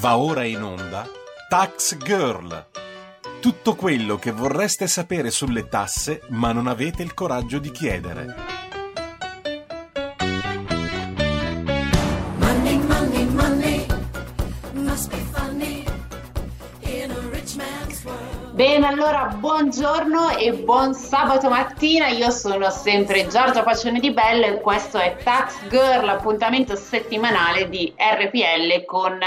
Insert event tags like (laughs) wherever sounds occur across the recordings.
Va ora in onda Tax Girl. Tutto quello che vorreste sapere sulle tasse ma non avete il coraggio di chiedere. Money, money, money must be funny in a rich man's world. Bene, allora buongiorno e buon sabato mattina. Io sono sempre Giorgia Pacione di Bello e questo è Tax Girl, l'appuntamento settimanale di RPL con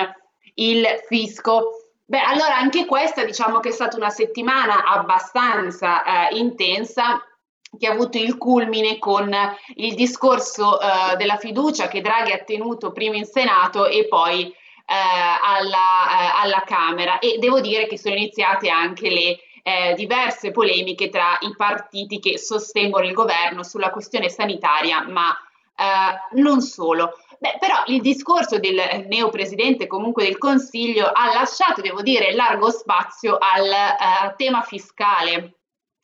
il fisco. Beh, allora anche questa diciamo che è stata una settimana abbastanza eh, intensa che ha avuto il culmine con il discorso eh, della fiducia che Draghi ha tenuto prima in Senato e poi eh, alla, eh, alla, Camera e devo dire che sono iniziate anche le eh, diverse polemiche tra i partiti che sostengono il governo sulla questione sanitaria, ma eh, non solo. Beh, però il discorso del neopresidente comunque del Consiglio ha lasciato, devo dire, largo spazio al uh, tema fiscale.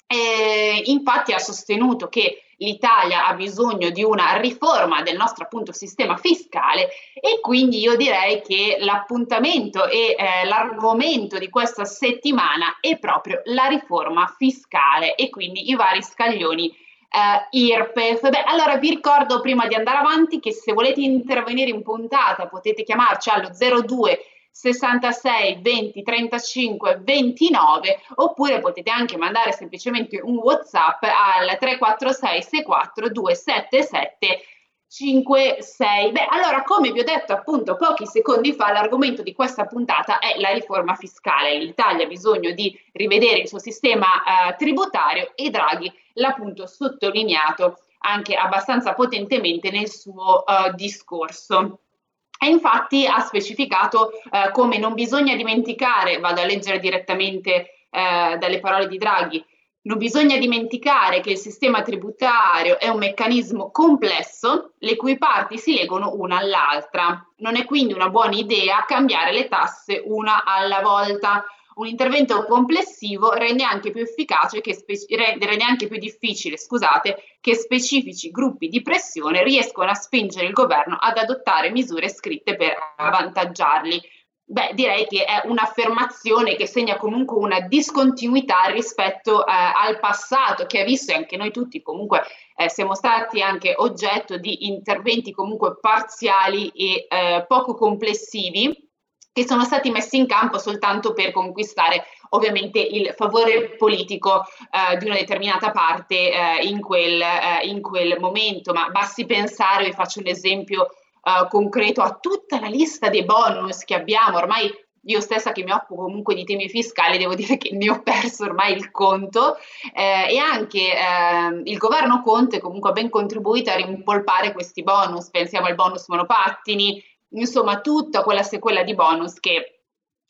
E infatti ha sostenuto che l'Italia ha bisogno di una riforma del nostro appunto sistema fiscale e quindi io direi che l'appuntamento e eh, l'argomento di questa settimana è proprio la riforma fiscale e quindi i vari scaglioni Uh, IRPEF. Beh, allora vi ricordo prima di andare avanti che se volete intervenire in puntata potete chiamarci allo 02 66 20 35 29 oppure potete anche mandare semplicemente un WhatsApp al 346 64 277 5, 6. Beh, allora, come vi ho detto appunto pochi secondi fa, l'argomento di questa puntata è la riforma fiscale. L'Italia ha bisogno di rivedere il suo sistema eh, tributario e Draghi l'ha appunto sottolineato anche abbastanza potentemente nel suo uh, discorso. E infatti ha specificato uh, come non bisogna dimenticare, vado a leggere direttamente uh, dalle parole di Draghi, non bisogna dimenticare che il sistema tributario è un meccanismo complesso, le cui parti si legano una all'altra. Non è quindi una buona idea cambiare le tasse una alla volta un intervento complessivo rende anche più efficace che spe- rende anche più difficile, scusate, che specifici gruppi di pressione riescono a spingere il governo ad adottare misure scritte per avvantaggiarli. Beh, direi che è un'affermazione che segna comunque una discontinuità rispetto eh, al passato, che ha visto e anche noi tutti comunque eh, siamo stati anche oggetto di interventi comunque parziali e eh, poco complessivi che sono stati messi in campo soltanto per conquistare ovviamente il favore politico eh, di una determinata parte eh, in, quel, eh, in, quel, momento. Ma basti pensare, vi faccio un esempio eh, concreto, a tutta la lista dei bonus che abbiamo, ormai io stessa che mi occupo comunque di temi fiscali, devo dire che ne ho perso ormai il conto eh, e anche eh, il governo Conte comunque ha ben contribuito a rimpolpare questi bonus, pensiamo al bonus monopattini, insomma tutta quella sequela di bonus che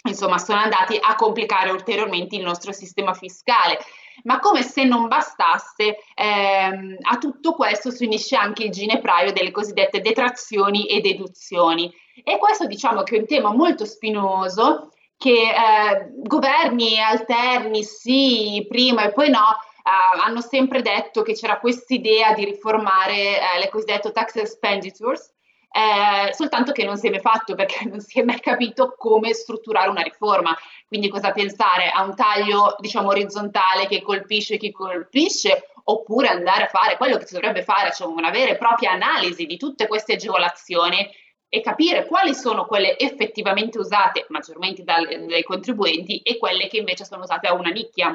insomma sono andati a complicare ulteriormente il nostro sistema fiscale. Ma come se non bastasse, ehm, a tutto questo si unisce anche il ginepraio delle cosiddette detrazioni e deduzioni. E questo diciamo che è un tema molto spinoso che eh, governi alterni sì, prima e poi no, Uh, hanno sempre detto che c'era quest'idea di riformare uh, le cosiddette tax expenditures, eh, soltanto che non si è mai fatto perché non si è mai capito come strutturare una riforma. Quindi cosa pensare a un taglio, diciamo, orizzontale che colpisce chi colpisce oppure andare a fare quello che si dovrebbe fare, cioè una vera e propria analisi di tutte queste agevolazioni e capire quali sono quelle effettivamente usate maggiormente dai, dai contribuenti e quelle che invece sono usate a una nicchia.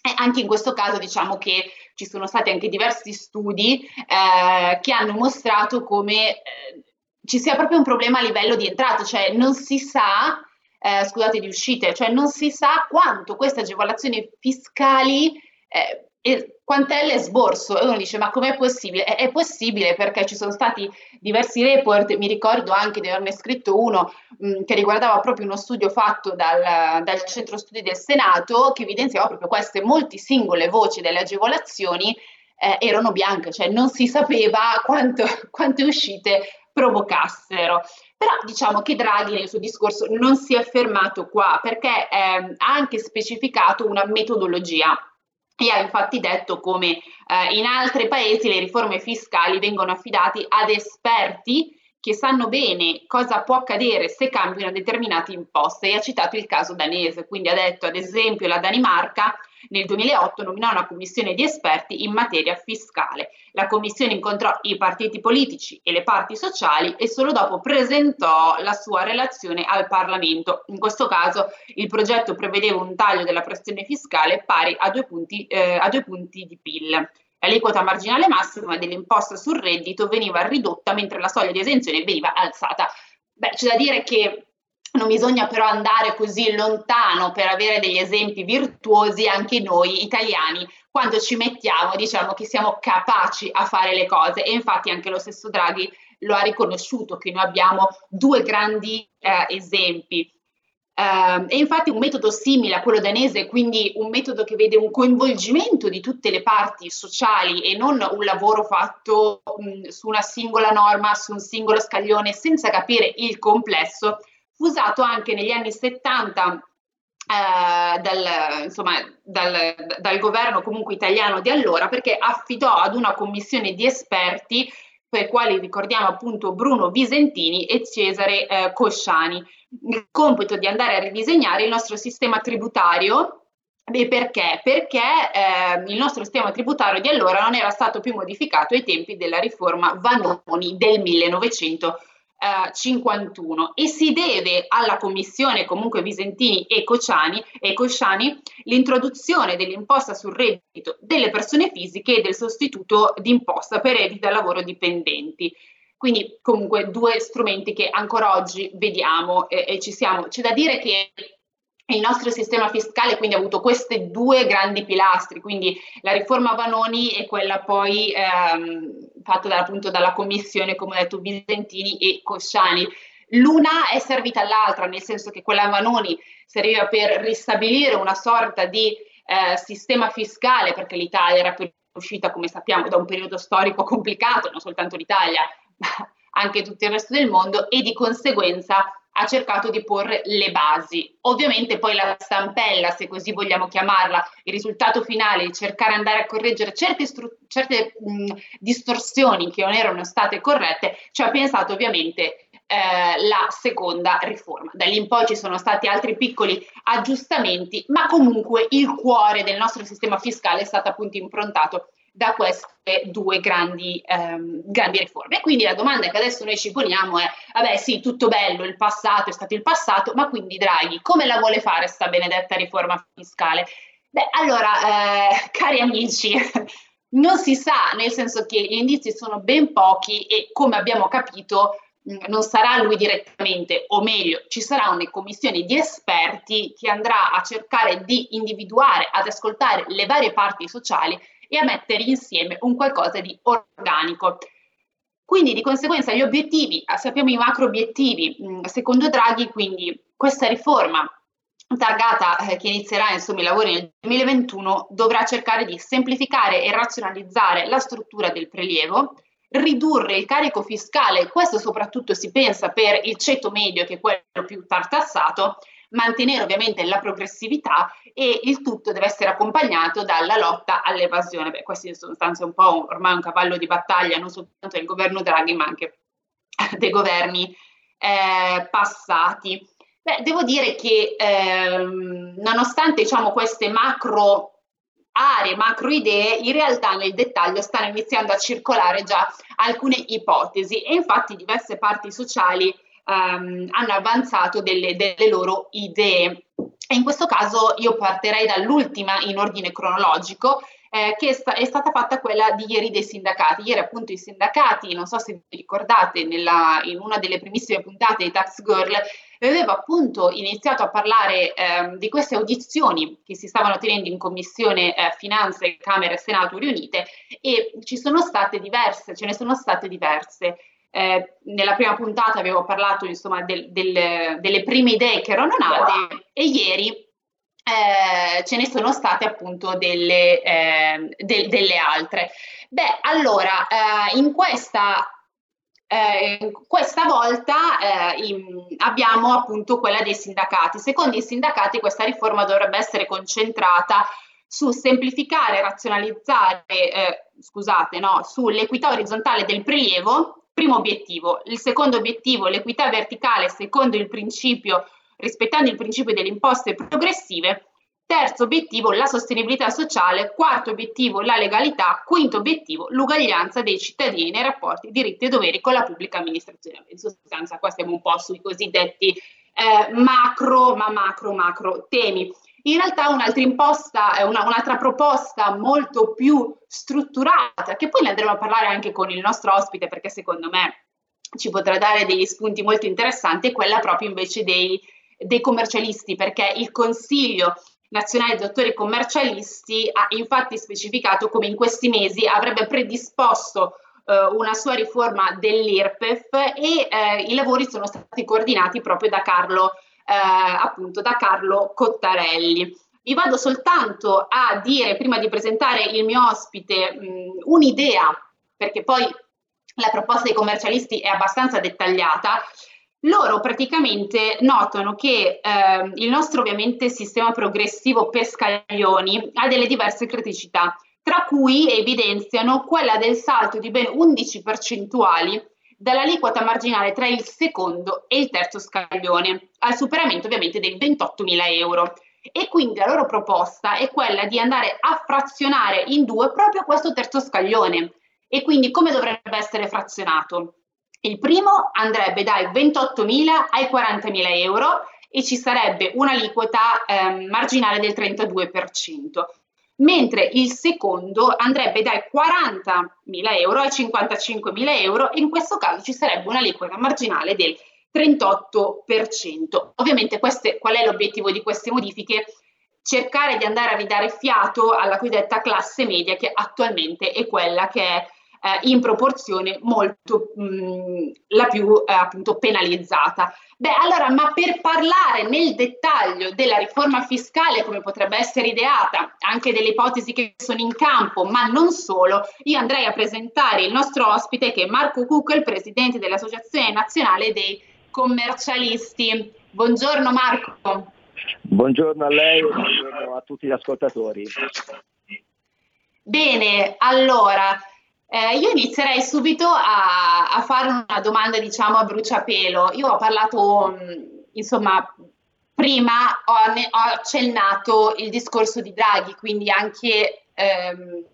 E anche in questo caso diciamo che ci sono stati anche diversi studi eh, che hanno mostrato come eh, ci sia proprio un problema a livello di entrate, cioè non si sa, eh, scusate, di uscite, cioè non si sa quanto queste agevolazioni fiscali eh, e quant'è l'esborso e uno dice ma com'è possibile? È, è, possibile perché ci sono stati diversi report, mi ricordo anche di averne scritto uno mh, mm, che riguardava proprio uno studio fatto dal, dal, centro studi del Senato che evidenziava proprio queste molti singole voci delle agevolazioni eh, erano bianche, cioè non si sapeva quanto, (laughs) quante uscite provocassero. Però diciamo che Draghi nel suo discorso non si è fermato qua perché eh, ha anche specificato una metodologia e ha infatti detto come eh, in altri paesi le riforme fiscali vengono affidate ad esperti che sanno bene cosa può accadere se cambiano determinate imposte e ha citato il caso danese, quindi ha detto ad esempio la Danimarca nel 2008 nominò una commissione di esperti in materia fiscale. La commissione incontrò i partiti politici e le parti sociali e solo dopo presentò la sua relazione al Parlamento. In questo caso il progetto prevedeva un taglio della pressione fiscale pari a due punti, eh, a due punti di PIL. L'aliquota marginale massima dell'imposta sul reddito veniva ridotta mentre la soglia di esenzione veniva alzata. Beh, c'è da dire che non bisogna però andare così lontano per avere degli esempi virtuosi anche noi italiani quando ci mettiamo diciamo che siamo capaci a fare le cose. E infatti anche lo stesso Draghi lo ha riconosciuto che noi abbiamo due grandi eh, esempi. Uh, e infatti un metodo simile a quello danese, quindi un metodo che vede un coinvolgimento di tutte le parti sociali e non un lavoro fatto mh, su una singola norma, su un singolo scaglione, senza capire il complesso, usato anche negli anni 70 Uh, dal, insomma, dal, dal, governo comunque italiano di allora perché affidò ad una commissione di esperti per quali ricordiamo appunto Bruno Visentini e Cesare uh, Cosciani il compito di andare a ridisegnare il nostro sistema tributario. E perché? Perché eh, il nostro sistema tributario di allora non era stato più modificato ai tempi della riforma Vanoni del 1951 e si deve alla commissione comunque Visentini e Cociani e Cosciani l'introduzione dell'imposta sul reddito delle persone fisiche e del sostituto d'imposta per reddito da lavoro dipendenti. Quindi comunque due strumenti che ancora oggi vediamo e, e ci siamo. C'è da dire che il nostro sistema fiscale quindi ha avuto questi due grandi pilastri, quindi la riforma Vanoni e quella poi ehm, fatta da, appunto dalla commissione, come ho detto, Visentini e Cosciani. L'una è servita all'altra, nel senso che quella Vanoni serviva per ristabilire una sorta di eh, sistema fiscale, perché l'Italia era uscita, come sappiamo, da un periodo storico complicato, non soltanto l'Italia, anche tutto il resto del mondo e di conseguenza ha cercato di porre le basi. Ovviamente poi la stampella, se così vogliamo chiamarla, il risultato finale di cercare di andare a correggere certe, stru- certe mh, distorsioni che non erano state corrette, ci ha pensato ovviamente eh, la seconda riforma. Da lì in poi ci sono stati altri piccoli aggiustamenti, ma comunque il cuore del nostro sistema fiscale è stato appunto improntato da queste due grandi, ehm, grandi riforme. quindi la domanda che adesso noi ci poniamo è, vabbè sì, tutto bello, il passato è stato il passato, ma quindi Draghi come la vuole fare sta benedetta riforma fiscale? Beh, allora, eh, (laughs) cari amici, (laughs) non si sa, nel senso che gli indizi sono ben pochi e come abbiamo capito mm, non sarà lui direttamente, o meglio, ci sarà una commissione di esperti che andrà a cercare di individuare, ad ascoltare le varie parti sociali e a mettere insieme un qualcosa di organico. Quindi di conseguenza gli obiettivi, ah, sappiamo i macro obiettivi, mm, secondo Draghi, quindi questa riforma targata eh, che inizierà insomma i lavori nel 2021 dovrà cercare di semplificare e razionalizzare la struttura del prelievo, ridurre il carico fiscale, questo soprattutto si pensa per il ceto medio che è quello più tartassato, mantenere ovviamente la progressività e il tutto deve essere accompagnato dalla lotta all'evasione. Beh, questo in sostanza è un po' ormai un cavallo di battaglia non soltanto del governo Draghi ma anche (laughs) dei governi eh, passati. Beh, devo dire che ehm, nonostante diciamo, queste macro aree, macro idee, in realtà nel dettaglio stanno iniziando a circolare già alcune ipotesi e infatti diverse parti sociali um, hanno avanzato delle, delle loro idee. E in questo caso io partirei dall'ultima in ordine cronologico, eh, che è, sta- è, stata fatta quella di ieri dei sindacati. Ieri appunto i sindacati, non so se vi ricordate, nella, in una delle primissime puntate di Tax Girl, aveva appunto iniziato a parlare eh, di queste audizioni che si stavano tenendo in Commissione eh, Finanze, Camera e Senato riunite e ci sono state diverse, ce ne sono state diverse. Eh, nella prima puntata avevo parlato insomma del, del, delle prime idee che erano nate e ieri eh, ce ne sono state appunto delle, eh, de, delle altre. Beh, allora, eh, in questa, eh, questa volta eh, in, abbiamo appunto quella dei sindacati. Secondo i sindacati questa riforma dovrebbe essere concentrata su semplificare e razionalizzare, scusate, no, sull'equità orizzontale del prelievo Primo obiettivo. Il secondo obiettivo, l'equità verticale secondo il principio, rispettando il principio delle imposte progressive. Terzo obiettivo, la sostenibilità sociale. Quarto obiettivo, la legalità. Quinto obiettivo, l'uguaglianza dei cittadini nei rapporti, diritti e doveri con la pubblica amministrazione. In sostanza, qua stiamo un po' sui cosiddetti eh, macro, ma macro, macro temi. In realtà un'altra imposta, una, un'altra proposta molto più strutturata, che poi ne andremo a parlare anche con il nostro ospite, perché secondo me ci potrà dare degli spunti molto interessanti, è quella proprio invece dei, dei commercialisti, perché il Consiglio nazionale dottori commercialisti ha infatti specificato come in questi mesi avrebbe predisposto eh, una sua riforma dell'IRPEF e eh, i lavori sono stati coordinati proprio da Carlo, eh, appunto, da Carlo Cottarelli. Vi vado soltanto a dire, prima di presentare il mio ospite, mh, un'idea, perché poi la proposta dei commercialisti è abbastanza dettagliata, loro praticamente notano che eh, il nostro ovviamente sistema progressivo per scaglioni ha delle diverse criticità, tra cui evidenziano quella del salto di ben 11 percentuali dall'aliquota marginale tra il secondo e il terzo scaglione, al superamento ovviamente dei 28.000 euro. E quindi la loro proposta è quella di andare a frazionare in due proprio questo terzo scaglione. E quindi come dovrebbe essere frazionato? Il primo andrebbe dai 28.000 ai 40.000 euro e ci sarebbe un'aliquota eh, marginale del 32%, mentre il secondo andrebbe dai 40.000 euro ai 55.000 euro e in questo caso ci sarebbe un'aliquota marginale del 38%. Ovviamente queste, qual è l'obiettivo di queste modifiche? Cercare di andare a ridare fiato alla cosiddetta classe media che attualmente è quella che è eh, in proporzione molto mh, mm, la più eh, appunto penalizzata. Beh, allora, ma per parlare nel dettaglio della riforma fiscale, come potrebbe essere ideata, anche delle ipotesi che sono in campo, ma non solo, io andrei a presentare il nostro ospite che è Marco Kuckel, presidente dell'Associazione Nazionale dei Commercialisti. Buongiorno Marco. Buongiorno a lei e buongiorno a tutti gli ascoltatori. Bene, allora, eh, io inizierei subito a, a, fare una domanda, diciamo, a bruciapelo. Io ho parlato, insomma, prima ho, ho, accennato il discorso di Draghi, quindi anche ehm,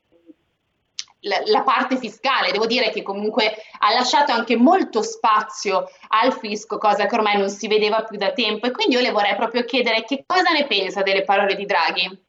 la, la, parte fiscale. Devo dire che comunque ha lasciato anche molto spazio al fisco, cosa che ormai non si vedeva più da tempo. E quindi io le vorrei proprio chiedere che cosa ne pensa delle parole di Draghi.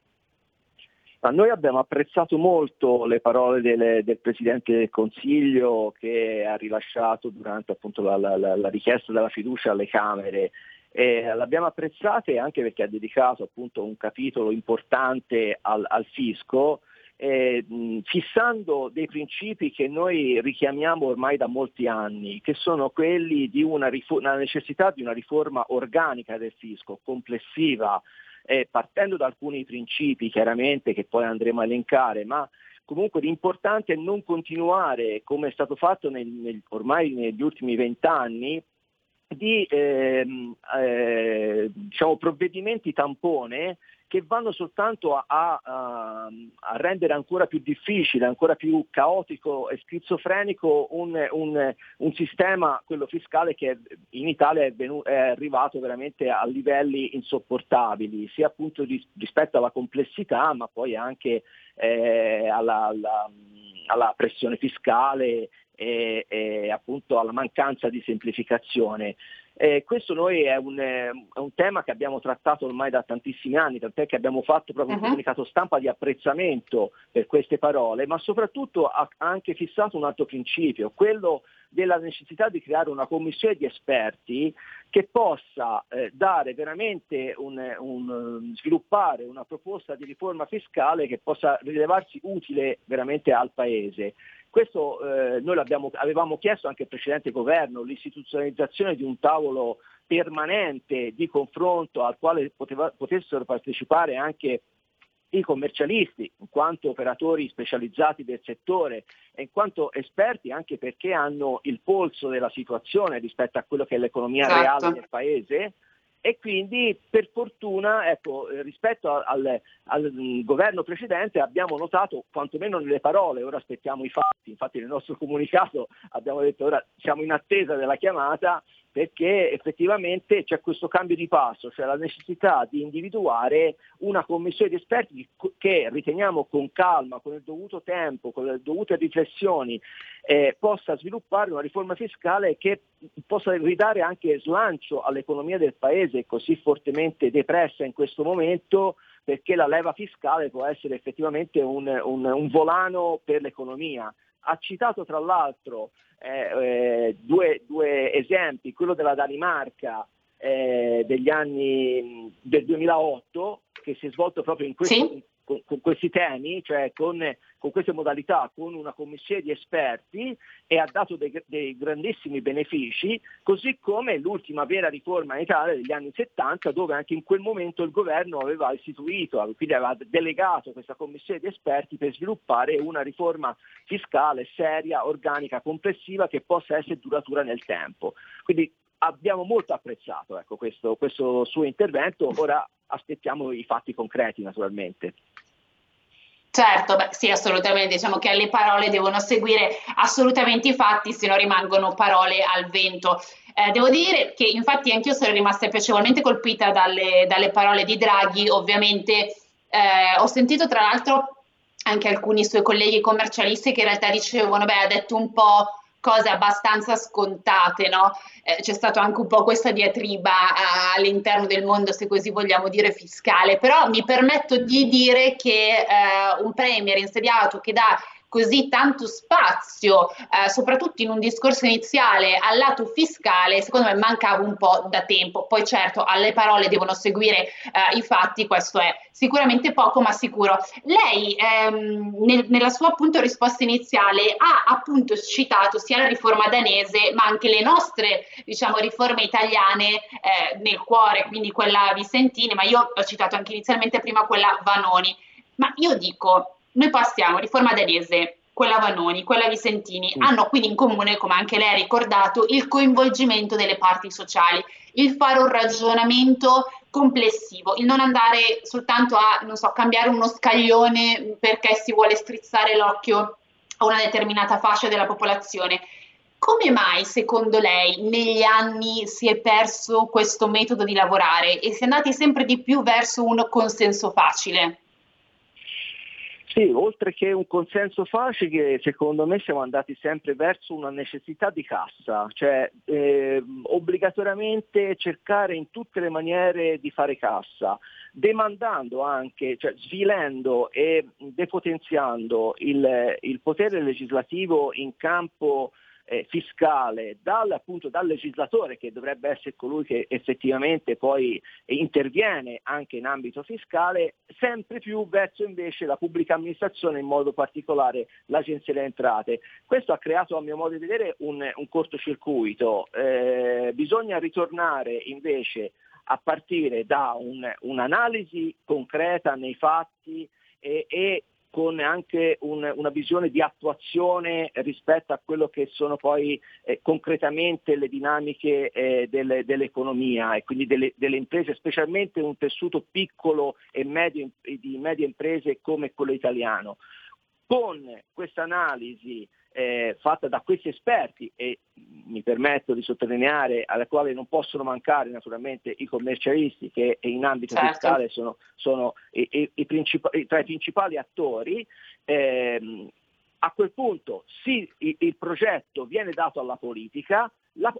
Ma noi abbiamo apprezzato molto le parole del, del Presidente del Consiglio che ha rilasciato durante appunto, la, la, la, richiesta della fiducia alle Camere. Eh, l'abbiamo apprezzate anche perché ha dedicato appunto, un capitolo importante al, al fisco, eh, fissando dei principi che noi richiamiamo ormai da molti anni, che sono quelli di una, rifo- una necessità di una riforma organica del fisco, complessiva, eh, partendo da alcuni principi chiaramente che poi andremo a elencare, ma comunque l'importante è non continuare come è stato fatto nel, nel, ormai negli ultimi vent'anni di ehm, eh, diciamo, provvedimenti tampone che vanno soltanto a, a, a, rendere ancora più difficile, ancora più caotico e schizofrenico un, un, un sistema, quello fiscale, che in Italia è, venuto, è, arrivato veramente a livelli insopportabili, sia appunto di, rispetto alla complessità, ma poi anche eh, alla, alla, alla pressione fiscale e, e appunto alla mancanza di semplificazione. Eh, questo noi è un, è un, tema che abbiamo trattato ormai da tantissimi anni, tant'è che abbiamo fatto proprio uh-huh. un mhm. comunicato stampa di apprezzamento per queste parole, ma soprattutto ha anche fissato un altro principio, quello della necessità di creare una commissione di esperti che possa eh, dare veramente un, un, sviluppare una proposta di riforma fiscale che possa rilevarsi utile veramente al Paese. Questo eh, noi avevamo chiesto anche al precedente governo, l'istituzionalizzazione di un tavolo permanente di confronto al quale poteva, potessero partecipare anche i commercialisti, in quanto operatori specializzati del settore e in quanto esperti anche perché hanno il polso della situazione rispetto a quello che è l'economia certo. reale del paese e quindi per fortuna ecco, rispetto al, al, governo precedente abbiamo notato, quantomeno nelle parole, ora aspettiamo i fatti, infatti nel nostro (laughs) comunicato abbiamo detto ora siamo in attesa della chiamata, perché effettivamente c'è questo cambio di passo, cioè la necessità di individuare una commissione di esperti che riteniamo con calma, con il dovuto tempo, con le dovute riflessioni, eh, possa sviluppare una riforma fiscale che possa ridare anche slancio all'economia del Paese così fortemente depressa in questo momento perché la leva fiscale può essere effettivamente un, un, un volano per l'economia. Ha citato tra l'altro eh, eh, due, due, esempi, quello della Danimarca eh, degli anni del 2008 che si è svolto proprio in questo, sì con, con questi temi, cioè con, con, queste modalità, con una commissione di esperti e ha dato dei, dei, grandissimi benefici, così come l'ultima vera riforma in Italia degli anni 70, dove anche in quel momento il governo aveva istituito, quindi aveva delegato questa commissione di esperti per sviluppare una riforma fiscale seria, organica, complessiva che possa essere duratura nel tempo. Quindi abbiamo molto apprezzato ecco, questo, questo suo intervento, ora aspettiamo i fatti concreti naturalmente. Certo, beh, sì, assolutamente. Diciamo che alle parole devono seguire assolutamente i fatti, se no rimangono parole al vento. Eh, devo dire che infatti anch'io sono rimasta piacevolmente colpita dalle, dalle parole di Draghi. Ovviamente eh, ho sentito tra l'altro anche alcuni suoi colleghi commercialisti che in realtà dicevano, beh, ha detto un po' cose abbastanza scontate, no? Eh, c'è stato anche un po' questa diatriba eh, all'interno del mondo, se così vogliamo dire, fiscale, però mi permetto di dire che eh, un premier insediato che dà così tanto spazio, eh, soprattutto in un discorso iniziale al lato fiscale, secondo me mancava un po' da tempo. Poi certo alle parole devono seguire eh, i fatti, questo è sicuramente poco ma sicuro. Lei ehm, nel, nella sua appunto risposta iniziale ha appunto citato sia la riforma danese ma anche le nostre diciamo riforme italiane eh, nel cuore, quindi quella Vicentini, ma io ho citato anche inizialmente prima quella Vanoni. Ma io dico, noi passiamo riforma danese, quella Vanoni, quella Vicentini, mm. hanno quindi in comune, come anche lei ha ricordato, il coinvolgimento delle parti sociali, il fare un ragionamento complessivo, il non andare soltanto a, non so, cambiare uno scaglione perché si vuole strizzare l'occhio a una determinata fascia della popolazione. Come mai, secondo lei, negli anni si è perso questo metodo di lavorare e si è andati sempre di più verso un consenso facile? Sì, oltre che un consenso facile, secondo me siamo andati sempre verso una necessità di cassa, cioè eh, obbligatoriamente cercare in tutte le maniere di fare cassa, demandando anche, cioè svilendo e depotenziando il, il potere legislativo in campo eh, fiscale dal, appunto, dal legislatore che dovrebbe essere colui che effettivamente poi interviene anche in ambito fiscale, sempre più verso invece la pubblica amministrazione, in modo particolare l'Agenzia delle Entrate. Questo ha creato a mio modo di vedere un, un cortocircuito. Eh, bisogna ritornare invece a partire da un, un'analisi concreta nei fatti e, e con anche un, una visione di attuazione rispetto a quello che sono poi eh, concretamente le dinamiche eh, delle, dell'economia e quindi delle, delle, imprese, specialmente un tessuto piccolo e medio, di medie imprese come quello italiano. Con questa analisi eh, fatta da questi esperti e mi permetto di sottolineare alla quale non possono mancare naturalmente i commercialisti che in ambito certo. fiscale sono, sono i, i, i princip- tra i principali attori, ehm, a quel punto sì, il, il, progetto viene dato alla politica, la,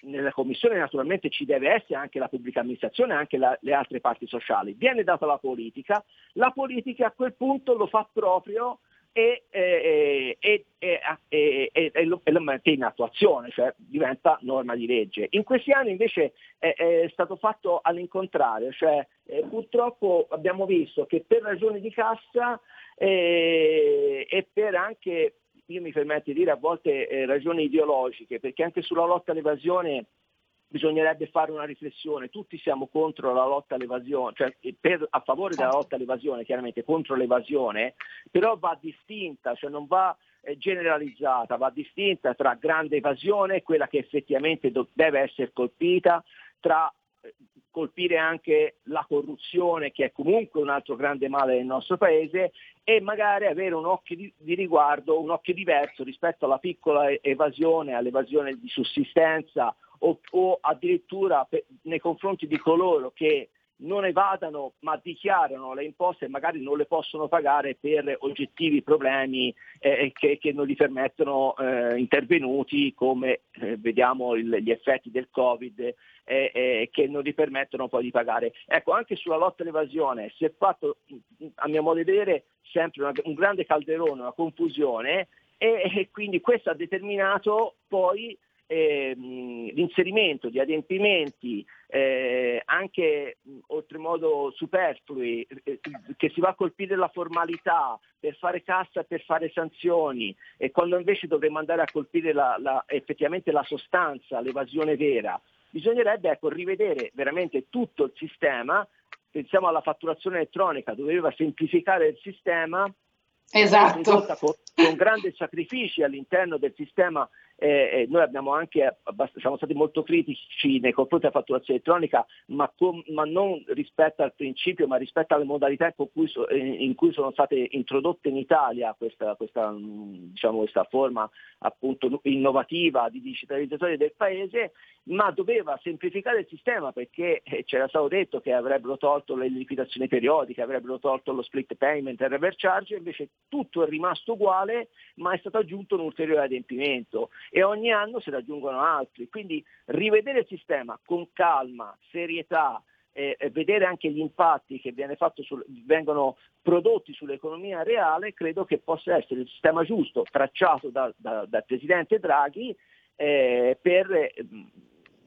nella commissione naturalmente ci deve essere anche la pubblica amministrazione e anche la, le altre parti sociali, viene dato alla politica, la politica a quel punto lo fa proprio e, e, e, e, lo, mette in attuazione, cioè diventa norma di legge. In questi anni invece è, è stato fatto all'incontrario, cioè eh, purtroppo abbiamo visto che per ragioni di cassa eh, e per anche, io mi permetto di dire a volte eh, ragioni ideologiche, perché anche sulla lotta all'evasione bisognerebbe fare una riflessione, tutti siamo contro la lotta all'evasione, cioè per, a favore della lotta all'evasione, chiaramente contro l'evasione, però va distinta, cioè non va eh, generalizzata, va distinta tra grande evasione, quella che effettivamente do, deve essere colpita, tra eh, colpire anche la corruzione che è comunque un altro grande male del nostro paese e magari avere un occhio di, di riguardo, un occhio diverso rispetto alla piccola evasione, all'evasione di sussistenza o, o addirittura per, nei confronti di coloro che non evadano ma dichiarano le imposte e magari non le possono pagare per oggettivi problemi eh, che, che, non gli permettono eh, intervenuti come eh, vediamo il, gli effetti del Covid che non gli permettono poi di pagare. Ecco, anche sulla lotta all'evasione si è fatto, a mio modo di vedere, sempre una, un grande calderone, una confusione e, e quindi questo ha determinato poi ehm, l'inserimento di adempimenti eh, anche mh, oltremodo superflui, eh, che si va a colpire la formalità per fare cassa, per fare sanzioni, e quando invece dovremmo andare a colpire la, la, effettivamente la sostanza, l'evasione vera, bisognerebbe ecco, rivedere veramente tutto il sistema, pensiamo alla fatturazione elettronica, doveva semplificare il sistema, esatto. con, con grandi sacrifici all'interno del sistema eh, noi abbiamo anche, siamo stati molto critici nei confronti della fatturazione elettronica, ma, com, ma, non rispetto al principio, ma rispetto alle modalità cui so, in cui sono state introdotte in Italia questa, questa, diciamo, questa forma appunto innovativa di digitalizzazione del paese, ma doveva semplificare il sistema perché eh, c'era stato detto che avrebbero tolto le liquidazioni periodiche, avrebbero tolto lo split payment e il reverse charge, invece tutto è rimasto uguale, ma è stato aggiunto un ulteriore adempimento e ogni anno se ne aggiungono altri. Quindi rivedere il sistema con calma, serietà, eh, vedere anche gli impatti che sul, vengono prodotti sull'economia reale, credo che possa essere il sistema giusto, tracciato da, da, dal Presidente Draghi eh, per,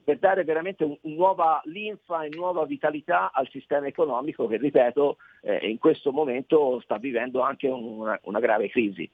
per, dare veramente un, un nuova linfa e nuova vitalità al sistema economico che, ripeto, eh, in questo momento sta vivendo anche una, una grave crisi.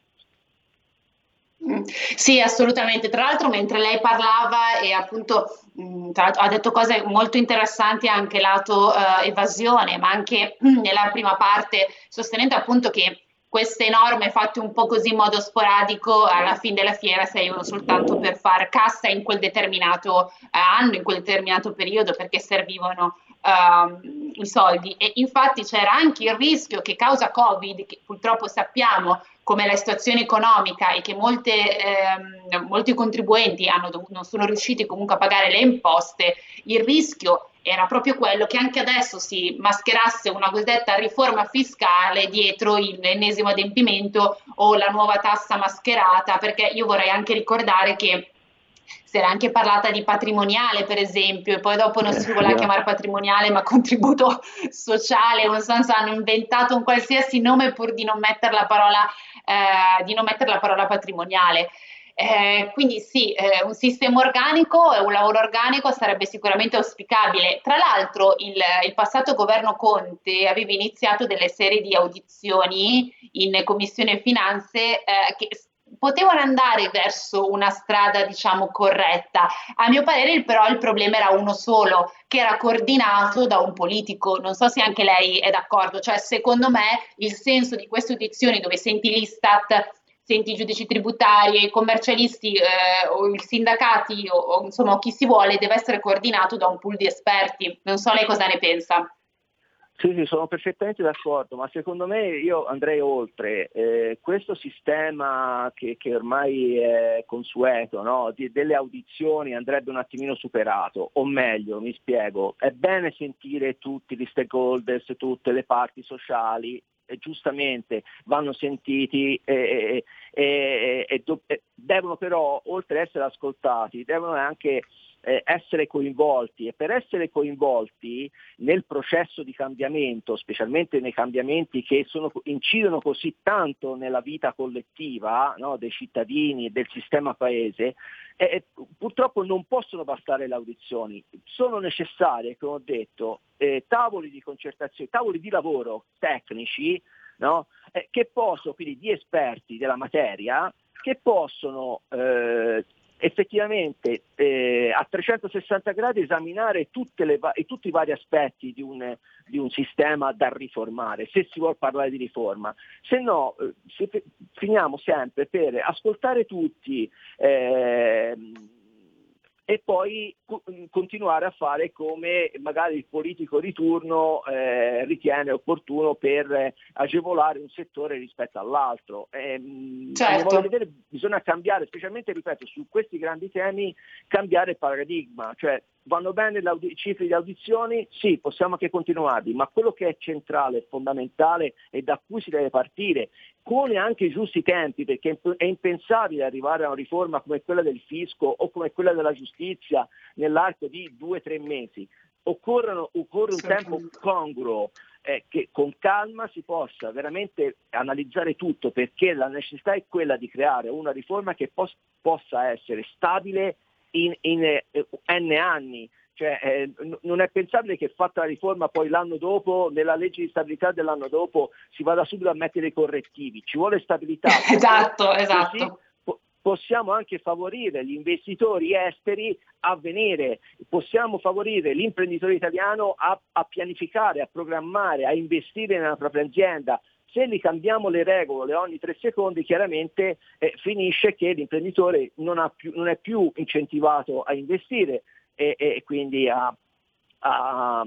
Mm. Sì, assolutamente. Tra l'altro, mentre lei parlava e appunto mm, ha detto cose molto interessanti anche lato uh, evasione, ma anche mm, nella prima parte sostenendo appunto che queste norme fatte un po' così in modo sporadico alla fine della fiera servono soltanto per far cassa in quel determinato uh, anno, in quel determinato periodo, perché servivano uh, i soldi. E infatti c'era anche il rischio che causa Covid, che purtroppo sappiamo come la situazione economica e che molte, ehm, molti contribuenti hanno, non sono riusciti comunque a pagare le imposte, il rischio era proprio quello che anche adesso si mascherasse una cosiddetta riforma fiscale dietro l'ennesimo adempimento o la nuova tassa mascherata, perché io vorrei anche ricordare che si era anche parlata di patrimoniale, per esempio, e poi dopo non si voleva chiamare patrimoniale, ma contributo (laughs) sociale, non so, hanno inventato un qualsiasi nome pur di non mettere la parola, eh, di non mettere la parola patrimoniale. Eh, quindi sì, eh, un sistema organico e un lavoro organico sarebbe sicuramente auspicabile. Tra l'altro il, il, passato governo Conte aveva iniziato delle serie di audizioni in Commissione Finanze eh, che potevano andare verso una strada, diciamo, corretta. A mio parere, però, il problema era uno solo, che era coordinato da un politico. Non so se anche lei è d'accordo. Cioè, secondo me, il senso di queste audizioni dove senti l'Istat senti i giudici tributari, i commercialisti eh, o i sindacati o, o insomma chi si vuole deve essere coordinato da un pool di esperti. Non so lei cosa ne pensa. Sì, sì, sono perfettamente d'accordo, ma secondo me io andrei oltre. Eh, questo sistema che, che, ormai è consueto, no? Di, delle audizioni andrebbe un attimino superato, o meglio, mi spiego, è bene sentire tutti gli stakeholders, tutte le parti sociali, giustamente vanno sentiti e, e, e, e, devono però, oltre ad essere ascoltati, devono anche eh, essere coinvolti e per essere coinvolti nel processo di cambiamento, specialmente nei cambiamenti che sono, incidono così tanto nella vita collettiva no, dei cittadini e del sistema paese, eh, purtroppo non possono bastare le audizioni, sono necessarie, come ho detto, eh, tavoli di concertazione, tavoli di lavoro tecnici no? eh, che possono, quindi di esperti della materia, che possono eh, effettivamente eh, a 360 gradi esaminare va- tutti i vari aspetti di un, di un, sistema da riformare, se si vuole parlare di riforma. Se no eh, se finiamo sempre per ascoltare tutti. Eh, e poi co- continuare a fare come magari il politico di turno eh, ritiene opportuno per agevolare un settore rispetto all'altro. Eh, certo. vedere, bisogna cambiare, specialmente ripeto, su questi grandi temi, cambiare paradigma, cioè vanno bene le cifre di audizioni? Sì, possiamo anche continuarli, ma quello che è centrale, fondamentale e da cui si deve partire, con anche i giusti tempi, perché è impensabile arrivare a una riforma come quella del fisco o come quella della giustizia nell'arco di due o tre mesi. Occorrono, occorre un tempo congruo eh, che con calma si possa veramente analizzare tutto perché la necessità è quella di creare una riforma che pos- possa essere stabile in, in eh, n anni. Cioè, eh, non è pensabile che fatta la riforma poi l'anno dopo, nella legge di stabilità dell'anno dopo, si vada subito a mettere i correttivi. Ci vuole stabilità. (laughs) esatto, esatto possiamo anche favorire gli investitori esteri a venire, possiamo favorire l'imprenditore italiano a, a, pianificare, a programmare, a investire nella propria azienda. Se li cambiamo le regole ogni tre secondi, chiaramente eh, finisce che l'imprenditore non, più, non, è più incentivato a investire e, e quindi a, a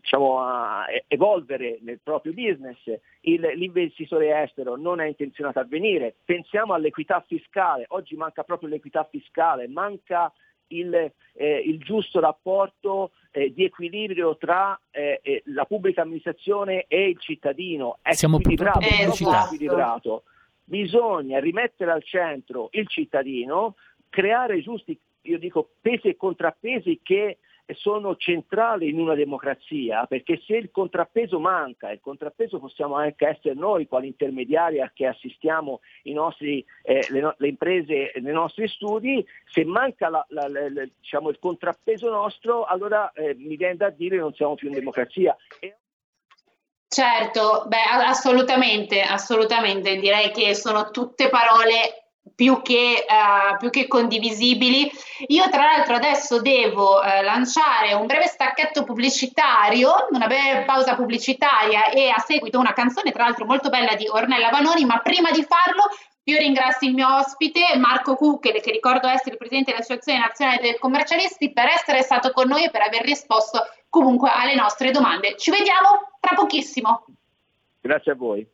diciamo, a evolvere nel proprio business, Il, l'investitore estero non è intenzionato a venire, pensiamo all'equità fiscale, oggi manca proprio l'equità fiscale, manca il, eh, il giusto rapporto eh, di equilibrio tra eh, eh la pubblica amministrazione e il cittadino, è Siamo equilibrato, esatto. equilibrato. Bisogna rimettere al centro il cittadino, creare giusti, io dico, pesi e contrappesi che sono centrali in una democrazia, perché se il contrappeso manca, il contrappeso possiamo anche essere noi quali intermediari a che assistiamo nostri, eh, le, no- le, imprese nei nostri studi, se manca la, la, la, diciamo, il contrappeso nostro, allora eh, mi viene da dire che non siamo più in democrazia. Certo, beh, assolutamente, assolutamente, direi che sono tutte parole più che, uh, più che, condivisibili. Io tra l'altro adesso devo uh, lanciare un breve stacchetto pubblicitario, una breve pausa pubblicitaria e a seguito una canzone tra l'altro molto bella di Ornella Vanoni, ma prima di farlo io ringrazio il mio ospite Marco Cucchele, che ricordo essere il presidente dell'Associazione Nazionale dei Commercialisti, per essere stato con noi e per aver risposto comunque alle nostre domande. Ci vediamo tra pochissimo. Grazie a voi.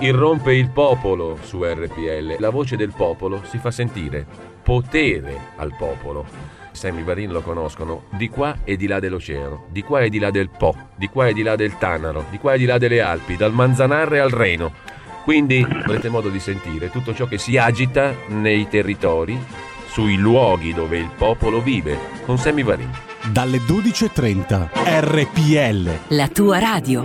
Irrompe il popolo su RPL, la voce del popolo si fa sentire, potere al popolo. Sammy Varin lo conoscono di qua e di là dell'oceano, di qua e di là del Po, di qua e di là del Tanaro, di qua e di là delle Alpi, dal Manzanarre al Reno. Quindi avrete modo di sentire tutto ciò che si agita nei territori, sui luoghi dove il popolo vive, con Sammy Varin. Dalle 12.30 RPL. La tua radio.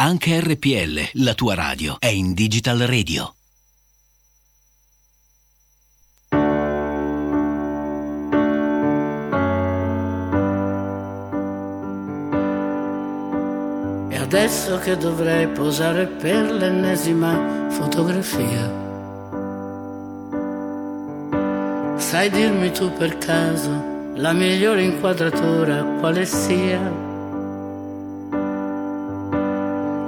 Anche RPL, la tua radio, è in Digital Radio. E adesso che dovrei posare per l'ennesima fotografia. Sai dirmi tu per caso la migliore inquadratura quale sia?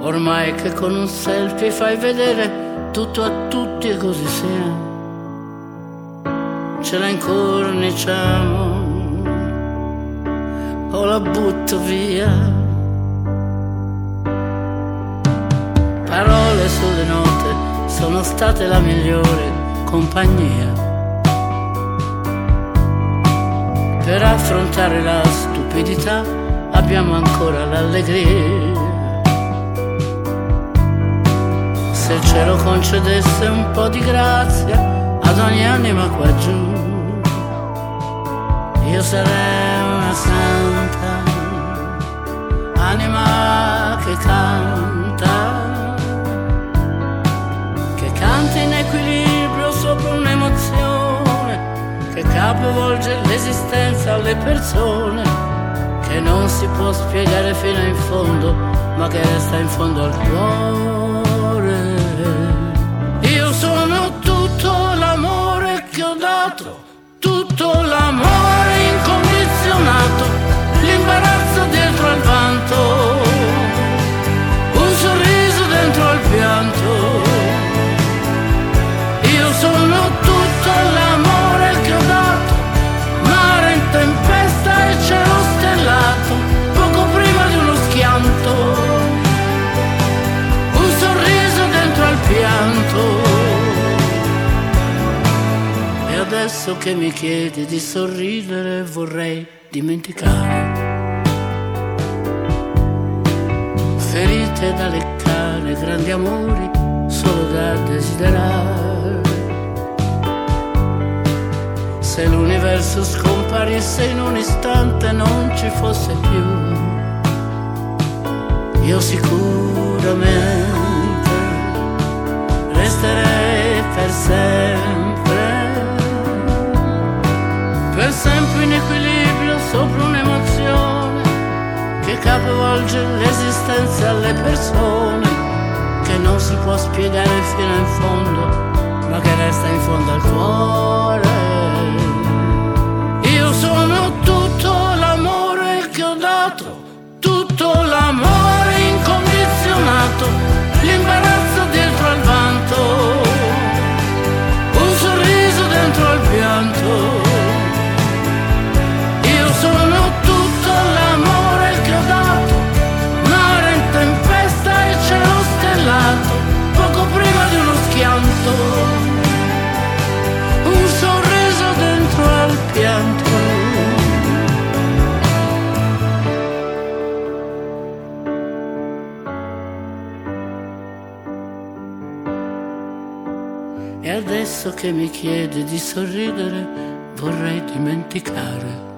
Ormai che con un selfie fai vedere tutto a tutti e così sia. Ce la incorniciamo o la butto via. Parole sulle note sono state la migliore compagnia. Per affrontare la stupidità abbiamo ancora l'allegria. se il cielo concedesse un po' di grazia ad ogni anima qua giù. Io sarei una santa, anima che canta, che canta in equilibrio sopra un'emozione, che capovolge l'esistenza alle persone, che non si può spiegare fino in fondo, ma che resta in fondo al cuore. Dato, tutto l'amore incondizionato, l'imbarazzo dietro al vanto, adesso che mi chiedi di sorridere vorrei dimenticare. Ferite da leccare, grandi amori solo da desiderare. Se l'universo scomparisse in un istante non ci fosse più, io sicuramente resterei per sempre, sopra un'emozione che capovolge l'esistenza alle persone, che non si può spiegare fino in fondo, ma che resta in fondo al cuore. Io sono tutto l'amore che ho dato, tutto l'amore incondizionato, l'imbarazzo dietro al vanto, un sorriso dentro al pianto. Adesso che mi chiede di sorridere, vorrei dimenticare.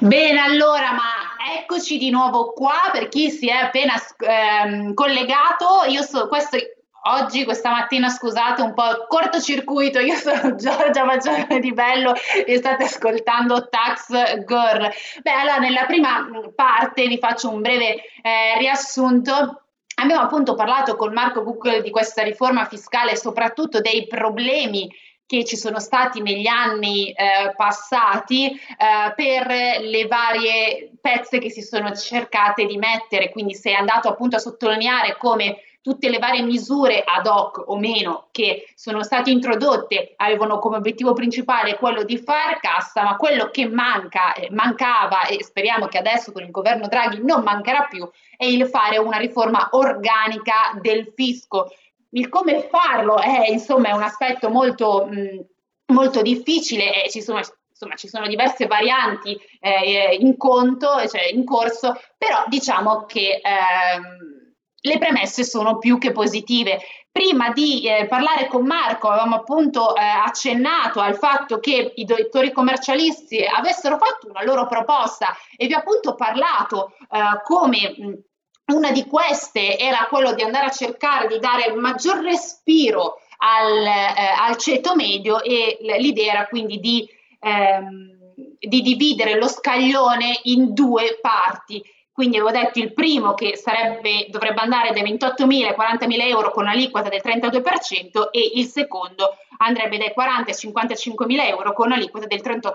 Bene, allora, ma eccoci di nuovo qua per chi si è appena ehm, collegato. Io so, questo oggi, questa mattina, scusate, un po' cortocircuito. Io sono (laughs) Giorgia Maggiore di Bello e state ascoltando Tax Girl. Beh, allora, nella prima parte vi faccio un breve eh, riassunto. Abbiamo appunto parlato con Marco Bucco di questa riforma fiscale e soprattutto dei problemi che ci sono stati negli anni eh, passati eh, per le varie pezze che si sono cercate di mettere, quindi sei andato appunto a sottolineare come tutte le varie misure ad hoc o meno che sono state introdotte avevano come obiettivo principale quello di far cassa, ma quello che manca, eh, mancava e speriamo che adesso con il governo Draghi non mancherà più è il fare una riforma organica del fisco. Il come farlo è insomma un aspetto molto, mh, molto difficile e ci sono, insomma, ci sono diverse varianti eh, in conto, cioè in corso, però diciamo che ehm, le premesse sono più che positive. Prima di eh, parlare con Marco avevamo appunto eh, accennato al fatto che i dottori commercialisti avessero fatto una loro proposta e vi ho appunto parlato eh, come mh, una di queste era quello di andare a cercare di dare maggior respiro al, eh, al ceto medio e l'idea era quindi di, ehm, di dividere lo scaglione in due parti. Quindi avevo detto il primo che sarebbe, dovrebbe andare dai 28.000 ai 40.000 euro con un'aliquota del 32% e il secondo andrebbe dai 40 ai 55.000 euro con un'aliquota del 38%.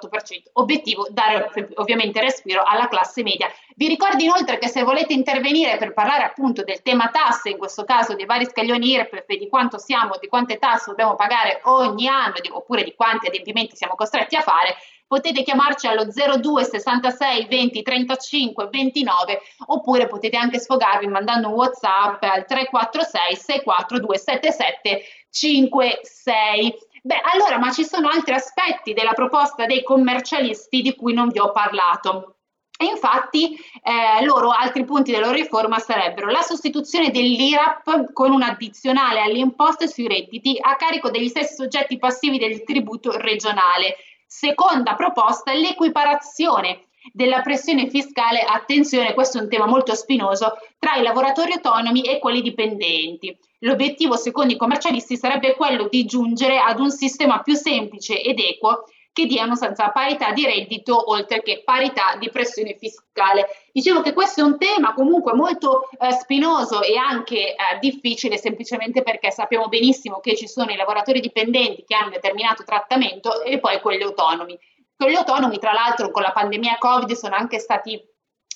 Obiettivo dare ovviamente respiro alla classe media. Vi ricordo inoltre che se volete intervenire per parlare appunto del tema tasse, in questo caso dei vari scaglioni IRPEF e di quanto siamo, di quante tasse dobbiamo pagare ogni anno oppure di quanti adempimenti siamo costretti a fare, potete chiamarci allo 02 66 20 35 29 oppure potete anche sfogarvi mandando un WhatsApp al 346 642 77 56. Beh, allora, ma ci sono altri aspetti della proposta dei commercialisti di cui non vi ho parlato. E infatti eh, loro altri punti della loro riforma sarebbero la sostituzione dell'IRAP con un addizionale alle imposte sui redditi a carico degli stessi soggetti passivi del tributo regionale. Seconda proposta, l'equiparazione della pressione fiscale, attenzione, questo è un tema molto spinoso, tra i lavoratori autonomi e quelli dipendenti. L'obiettivo, secondo i commercialisti, sarebbe quello di giungere ad un sistema più semplice ed equo che diano senza parità di reddito oltre che parità di pressione fiscale. Dicevo che questo è un tema comunque molto eh, spinoso e anche eh, difficile semplicemente perché sappiamo benissimo che ci sono i lavoratori dipendenti che hanno determinato trattamento e poi quelli autonomi. Quelli autonomi, tra l'altro, con la pandemia Covid sono anche stati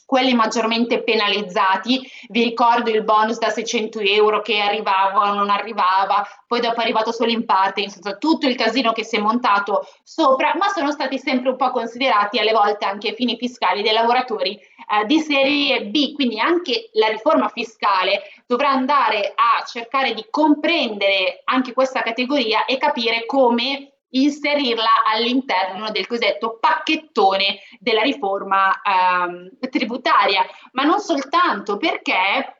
quelli maggiormente penalizzati. Vi ricordo il bonus da 600 euro che arrivava o non arrivava, poi dopo è arrivato solo in parte, insomma tutto il casino che si è montato sopra, ma sono stati sempre un po' considerati alle volte anche fini fiscali dei lavoratori eh, di serie B, quindi anche la riforma fiscale dovrà andare a cercare di comprendere anche questa categoria e capire come inserirla all'interno del cosiddetto pacchettone della riforma ehm, tributaria, ma non soltanto perché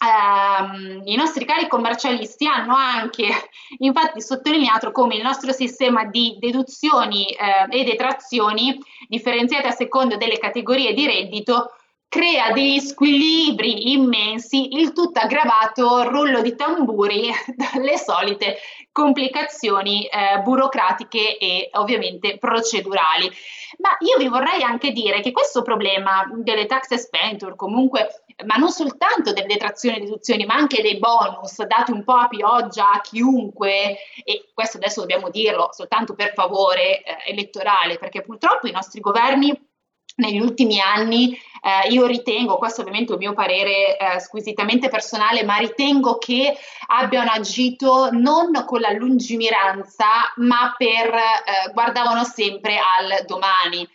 Um, i nostri cari commercialisti hanno anche (laughs) infatti sottolineato come il nostro sistema di deduzioni eh, e detrazioni differenziate a seconda delle categorie di reddito crea degli squilibri immensi, il tutto aggravato rullo di tamburi (laughs) dalle solite complicazioni eh, burocratiche e ovviamente procedurali. Ma io vi vorrei anche dire che questo problema delle tax expenditure, comunque, ma non soltanto delle detrazioni e deduzioni, ma anche dei bonus dati un po' a pioggia a chiunque, e questo adesso dobbiamo dirlo soltanto per favore eh, elettorale, perché purtroppo i nostri governi negli ultimi anni eh, io ritengo, questo ovviamente è un mio parere eh, squisitamente personale, ma ritengo che abbiano agito non con la lungimiranza, ma per eh, guardavano sempre al domani.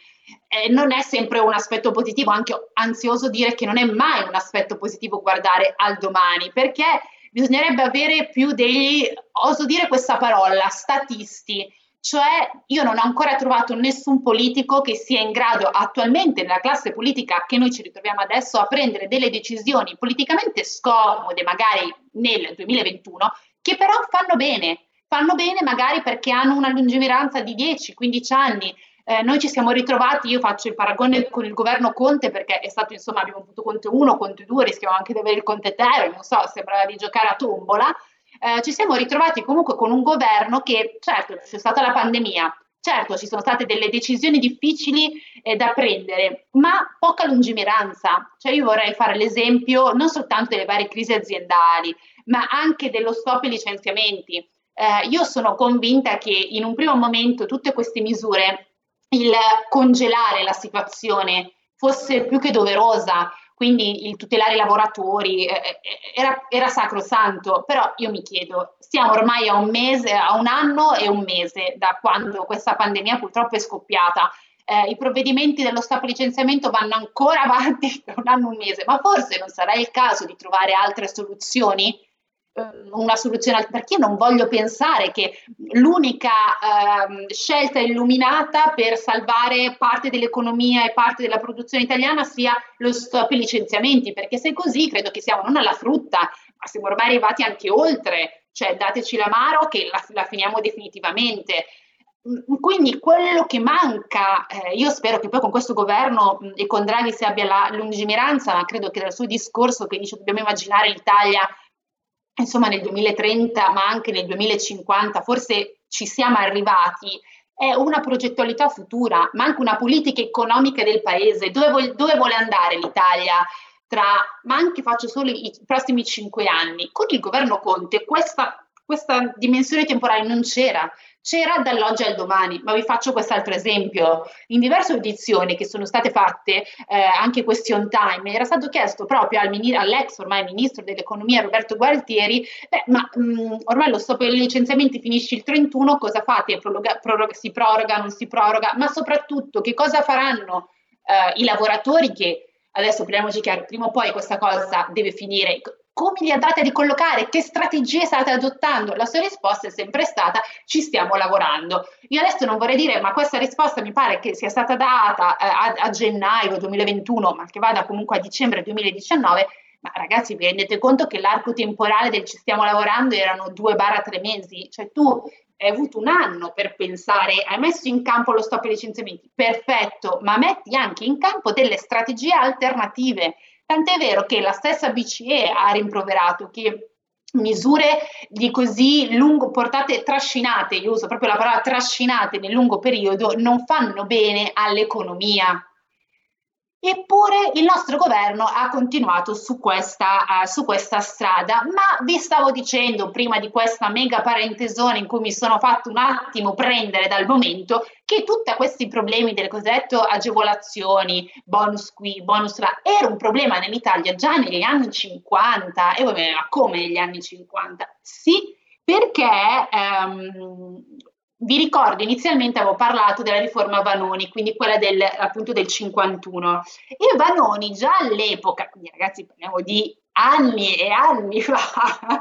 Eh, non è sempre un aspetto positivo, anche ansioso dire che non è mai un aspetto positivo guardare al domani, perché bisognerebbe avere più degli, oso dire questa parola, statisti, cioè io non ho ancora trovato nessun politico che sia in grado attualmente nella classe politica che noi ci ritroviamo adesso a prendere delle decisioni politicamente scomode, magari nel 2021, che però fanno bene. Fanno bene magari perché hanno una lungimiranza di 10-15 anni. Eh, noi ci siamo ritrovati, io faccio il paragone con il governo Conte perché è stato, insomma, abbiamo avuto Conte 1, Conte 2, rischiamo anche di avere il Conte 3, non so, sembra di giocare a tombola eh, ci siamo ritrovati comunque con un governo che, certo, c'è stata la pandemia, certo, ci sono state delle decisioni difficili eh, da prendere, ma poca lungimiranza. Cioè io vorrei fare l'esempio non soltanto delle varie crisi aziendali, ma anche dello stop ai licenziamenti. Eh, io sono convinta che in un primo momento tutte queste misure, il congelare la situazione fosse più che doverosa, quindi il tutelare i lavoratori eh, eh, era, era sacrosanto, però io mi chiedo, siamo ormai a un mese, a un anno e un mese da quando questa pandemia purtroppo è scoppiata. Eh, I provvedimenti dello stop licenziamento vanno ancora (laughs) avanti da un anno e un mese, ma forse non sarà il caso di trovare altre soluzioni? Ehm, una soluzione perché non voglio pensare che l'unica eh, scelta illuminata per salvare parte dell'economia e parte della produzione italiana sia lo stop ai licenziamenti perché se è così credo che siamo non alla frutta ma siamo ormai arrivati anche oltre. Cioè dateci l'amaro che la, la finiamo definitivamente. Mm, quindi quello che manca, eh, io spero che poi con questo governo mh, mm, e con Draghi si abbia la lungimiranza, ma credo che dal suo discorso che dice dobbiamo immaginare l'Italia insomma nel 2030 ma anche nel 2050 forse ci siamo arrivati è una progettualità futura ma anche una politica economica del paese. Dove, vuole, dove vuole andare l'Italia tra ma anche faccio solo i prossimi cinque anni? Con il governo Conte questa, questa dimensione temporale non c'era c'era dall'oggi al domani, ma vi faccio quest'altro esempio. In diverse audizioni che sono state fatte, eh, anche question time, era stato chiesto proprio al mini- all'ex ormai ministro dell'economia Roberto Gualtieri, beh, ma mh, ormai lo stop ai licenziamenti finisce il 31, cosa fate? Prologa, proroga, si proroga, non si proroga? Ma soprattutto che cosa faranno eh, i lavoratori che adesso parliamoci chiaro, prima o poi questa cosa deve finire come li andate a ricollocare, che strategie state adottando? La sua risposta è sempre stata ci stiamo lavorando. Io adesso non vorrei dire, ma questa risposta mi pare che sia stata data eh, a, a, gennaio 2021, ma che vada comunque a dicembre 2019, Ma ragazzi, vi rendete conto che l'arco temporale del ci stiamo lavorando erano 2-3 mesi? Cioè tu hai avuto un anno per pensare, hai messo in campo lo stop ai licenziamenti, perfetto, ma metti anche in campo delle strategie alternative. Tant'è vero che la stessa BCE ha rimproverato che misure di così lungo portate trascinate, io uso proprio la parola trascinate nel lungo periodo, non fanno bene all'economia. Eppure il nostro governo ha continuato su questa, uh, su questa, strada, ma vi stavo dicendo prima di questa mega parentesone in cui mi sono fatto un attimo prendere dal momento che tutti questi problemi delle cosiddette agevolazioni, bonus qui, bonus là, era un problema nell'Italia già negli anni 50 e voi ma come negli anni 50? Sì, perché um, vi ricordo, inizialmente avevo parlato della riforma Vanoni, quindi quella del, appunto del 51. E Vanoni già all'epoca, quindi ragazzi parliamo di anni e anni fa,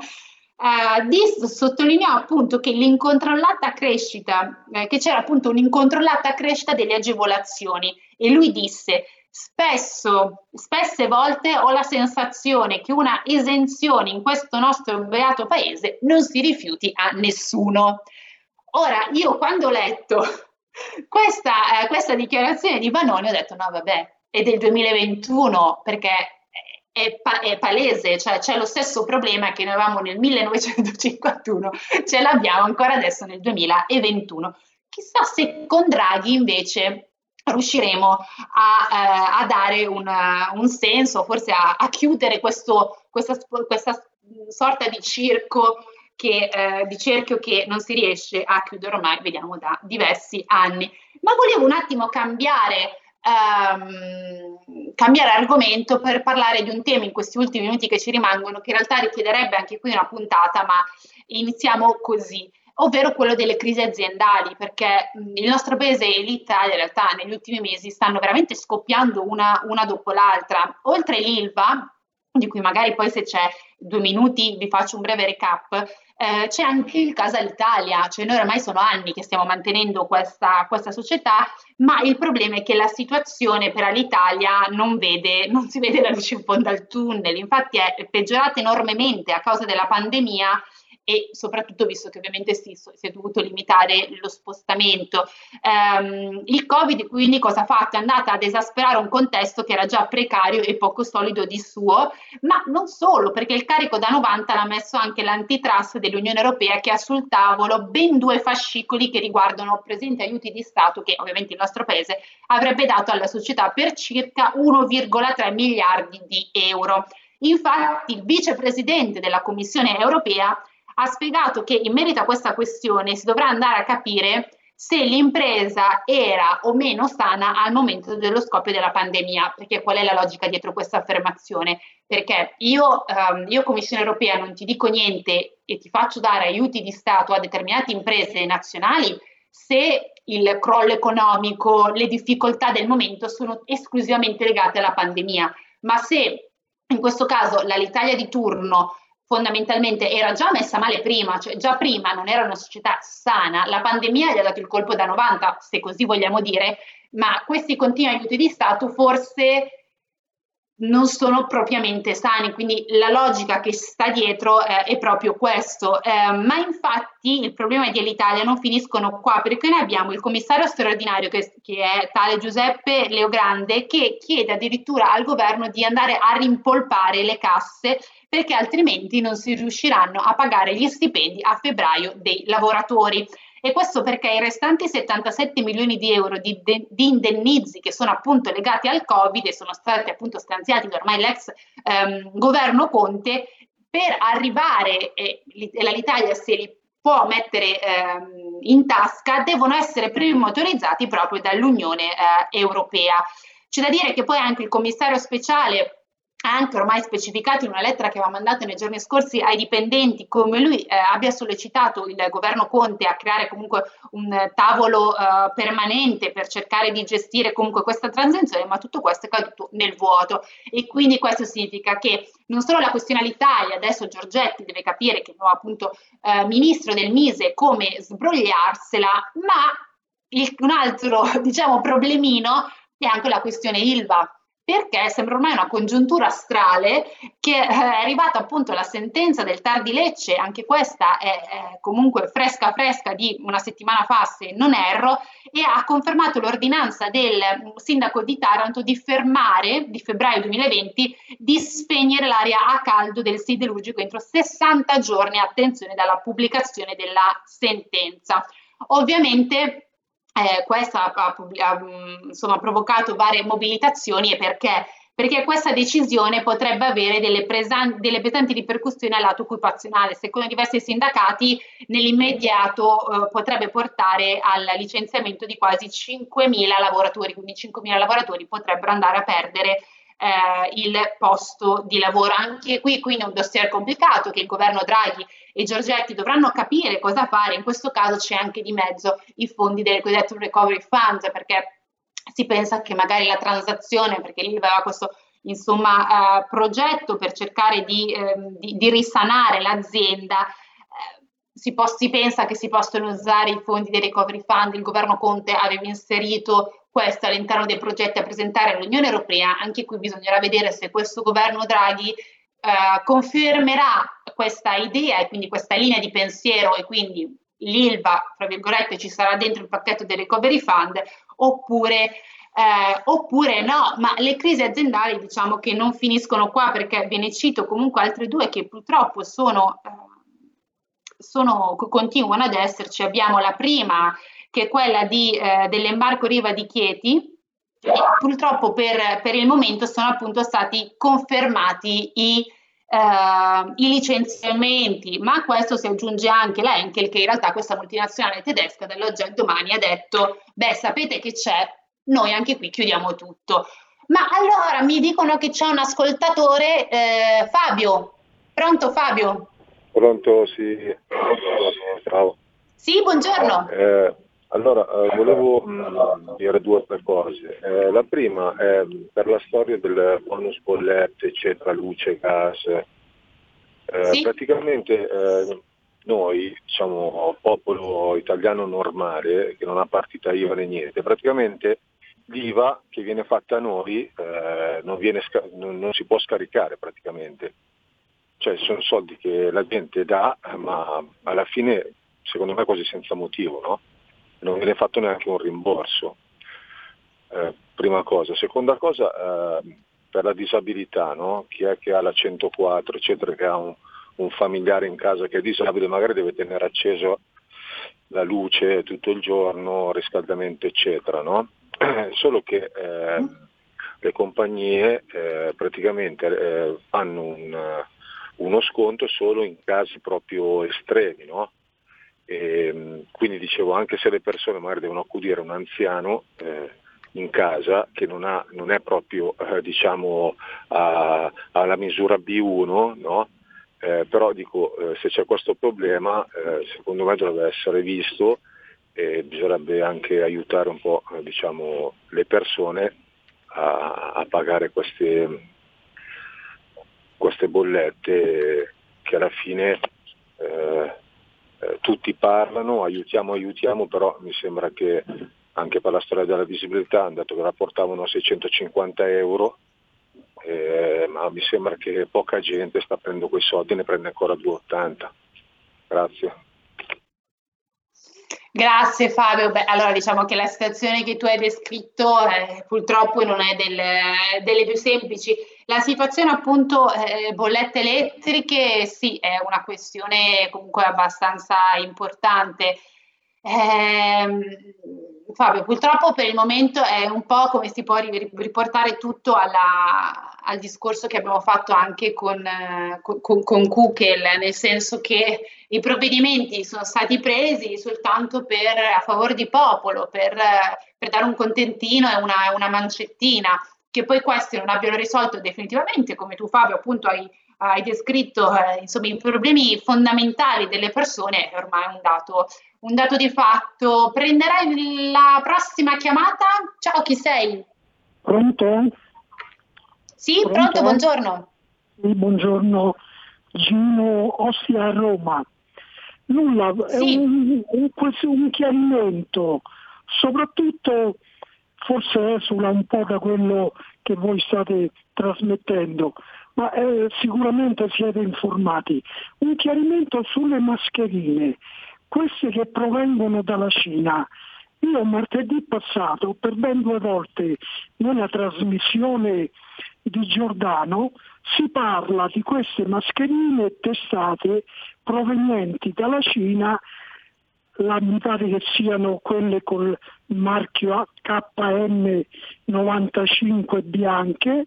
(laughs) dis, sottolineò appunto che l'incontrollata crescita, eh, che c'era appunto un'incontrollata crescita delle agevolazioni e lui disse spesso, spesse volte ho la sensazione che una esenzione in questo nostro beato paese non si rifiuti a nessuno. Ora, io quando ho letto (laughs) questa, eh, questa dichiarazione di Vanoni ho detto no vabbè, è del 2021 perché è, pa- è, palese, cioè c'è lo stesso problema che noi avevamo nel 1951, ce l'abbiamo ancora adesso nel 2021. Chissà se con Draghi invece riusciremo a, eh, a dare una, un senso, forse a, a chiudere questo, questa, questa sorta di circo che, eh, di cerchio che non si riesce a chiudere ormai, vediamo, da diversi anni. Ma volevo un attimo cambiare, ehm, cambiare argomento per parlare di un tema in questi ultimi minuti che ci rimangono, che in realtà richiederebbe anche qui una puntata, ma iniziamo così ovvero quello delle crisi aziendali, perché il nostro paese e l'Italia in realtà negli ultimi mesi stanno veramente scoppiando una, una dopo l'altra. Oltre l'ILVA, di cui magari poi se c'è due minuti vi faccio un breve recap, eh, c'è anche il caso all'Italia, cioè noi ormai sono anni che stiamo mantenendo questa, questa società, ma il problema è che la situazione per l'Italia non, vede, non si vede la luce in fondo al tunnel, infatti è peggiorata enormemente a causa della pandemia e soprattutto visto che ovviamente si, si è dovuto limitare lo spostamento. Um, il Covid quindi cosa ha fatto? È andata ad esasperare un contesto che era già precario e poco solido di suo, ma non solo, perché il carico da 90 l'ha messo anche l'antitrust dell'Unione Europea che ha sul tavolo ben due fascicoli che riguardano presenti aiuti di Stato che ovviamente il nostro paese avrebbe dato alla società per circa 1,3 miliardi di euro. Infatti il vicepresidente della Commissione europea ha spiegato che in merito a questa questione si dovrà andare a capire se l'impresa era o meno sana al momento dello scoppio della pandemia, perché qual è la logica dietro questa affermazione? Perché io, um, io Commissione europea non ti dico niente e ti faccio dare aiuti di Stato a determinate imprese nazionali se il crollo economico, le difficoltà del momento sono esclusivamente legate alla pandemia, ma se in questo caso l'Italia di turno fondamentalmente era già messa male prima, cioè già prima non era una società sana, la pandemia gli ha dato il colpo da 90, se così vogliamo dire, ma questi continui aiuti di Stato forse non sono propriamente sani, quindi la logica che sta dietro eh, è proprio questo. Eh, ma infatti il problema dell'Italia non finiscono qua, perché noi abbiamo il commissario straordinario che, che è tale Giuseppe Leogrande che chiede addirittura al governo di andare a rimpolpare le casse perché altrimenti non si riusciranno a pagare gli stipendi a febbraio dei lavoratori. E questo perché i restanti 77 milioni di euro di, de- di, indennizi che sono appunto legati al Covid e sono stati appunto stanziati da ormai l'ex ehm, governo Conte, per arrivare, e l'Italia se li può mettere ehm, in tasca, devono essere prima autorizzati proprio dall'Unione eh, Europea. C'è da dire che poi anche il commissario speciale anche ormai specificato in una lettera che aveva mandato nei giorni scorsi ai dipendenti come lui eh, abbia sollecitato il governo Conte a creare comunque un tavolo eh, permanente per cercare di gestire comunque questa transizione, ma tutto questo è caduto nel vuoto. E quindi questo significa che non solo la questione all'Italia, adesso Giorgetti deve capire che è nuovo appunto eh, ministro del Mise come sbrogliarsela, ma il, un altro (laughs) diciamo problemino è anche la questione Ilva perché sembra ormai una congiuntura astrale che eh, è arrivata appunto la sentenza del TAR di Lecce, anche questa è, è comunque fresca fresca di una settimana fa se non erro, e ha confermato l'ordinanza del sindaco di Taranto di fermare, di febbraio 2020, di spegnere l'aria a caldo del siderurgico entro 60 giorni, attenzione, dalla pubblicazione della sentenza. Ovviamente eh, questo ha, ha, ha mm, insomma, provocato varie mobilitazioni e perché? Perché questa decisione potrebbe avere delle, presan- delle pesanti ripercussioni al lato occupazionale. Secondo diversi sindacati, nell'immediato eh, potrebbe portare al licenziamento di quasi 5.000 lavoratori, quindi 5.000 lavoratori potrebbero andare a perdere eh, il posto di lavoro. Anche qui quindi è un dossier complicato che il governo Draghi e Giorgetti dovranno capire cosa fare. In questo caso c'è anche di mezzo i fondi del cosiddetto recovery fund perché si pensa che magari la transazione, perché lì aveva questo insomma, eh, progetto per cercare di, eh, di, di risanare l'azienda, eh, si, pos- si, pensa che si possono usare i fondi del recovery fund, il governo Conte aveva inserito questo all'interno dei progetti a presentare all'Unione Europea, anche qui bisognerà vedere se questo governo Draghi eh, confermerà questa idea e quindi questa linea di pensiero e quindi l'ILVA, tra virgolette, ci sarà dentro il pacchetto del recovery fund oppure, eh, oppure no, ma le crisi aziendali diciamo che non finiscono qua perché ve ne cito comunque altre due che purtroppo sono, eh, sono continuano ad esserci. Abbiamo la prima che è quella di, eh, dell'embarco Riva di Chieti. E purtroppo per, per, il momento sono appunto stati confermati i, uh, i, licenziamenti, ma a questo si aggiunge anche la Enkel che in realtà questa multinazionale tedesca dall'oggi al domani ha detto, beh sapete che c'è, noi anche qui chiudiamo tutto. Ma allora mi dicono che c'è un ascoltatore, eh, Fabio. Pronto Fabio? Pronto, sì. Ciao. Sì, buongiorno. Eh, allora, eh, volevo mh, dire due o tre cose. Eh, la prima è per la storia del bonus bollette, eccetera, luce, gas. Eh, sì. Praticamente eh, noi, diciamo, popolo italiano normale, che non ha partita IVA né niente, praticamente l'IVA che viene fatta a noi eh, non, non, non si può scaricare praticamente. Cioè sono soldi che la gente dà, ma alla fine secondo me quasi senza motivo, no? Non viene fatto neanche un rimborso. Eh, prima cosa. Seconda cosa, eh, per la disabilità, no? chi è che ha la 104, eccetera, che ha un, un, familiare in casa che è disabile, magari deve tenere acceso la luce tutto il giorno, riscaldamento, eccetera. No? (clears throat) Solo che eh, le compagnie eh, praticamente eh, fanno un, uno sconto solo in casi proprio estremi, no? E, ehm, quindi dicevo, anche se le persone magari devono accudire un anziano eh, in casa che non, ha, non è proprio eh, diciamo, a, alla misura B1, no? eh, però dico, eh, se c'è questo problema eh, secondo me dovrebbe essere visto e bisognerebbe anche aiutare un po' eh, diciamo, le persone a, a pagare queste, queste bollette che alla fine eh, tutti parlano, aiutiamo, aiutiamo, però mi sembra che anche per la storia della visibilità hanno detto che rapportavano 650 euro, eh, ma mi sembra che poca gente sta prendendo quei soldi e ne prende ancora 280. Grazie. Grazie Fabio. Beh, allora diciamo che la situazione che tu hai descritto eh, purtroppo non è del, delle più semplici. La situazione appunto eh, bollette elettriche sì, è una questione comunque abbastanza importante. Eh, Fabio, purtroppo per il momento è un po' come si può riportare tutto alla, al discorso che abbiamo fatto anche con, con, con Kukel, nel senso che i provvedimenti sono stati presi soltanto per, a favore di popolo, per, per dare un contentino e una, una mancettina che poi questi non abbiano risolto definitivamente, come tu Fabio appunto hai, hai descritto eh, insomma, i problemi fondamentali delle persone, è ormai un dato, un dato di fatto. Prenderai la prossima chiamata? Ciao, chi sei? Pronto? Sì, pronto, pronto buongiorno. Sì, buongiorno, Gino Ostia a Roma. Nulla, sì. è un, un, un chiarimento, soprattutto forse esula un po' da quello che voi state trasmettendo, ma eh, sicuramente siete informati. Un chiarimento sulle mascherine, queste che provengono dalla Cina. Io martedì passato, per ben due volte, nella trasmissione di Giordano, si parla di queste mascherine testate provenienti dalla Cina la, mi pare che siano quelle col marchio KN95 bianche,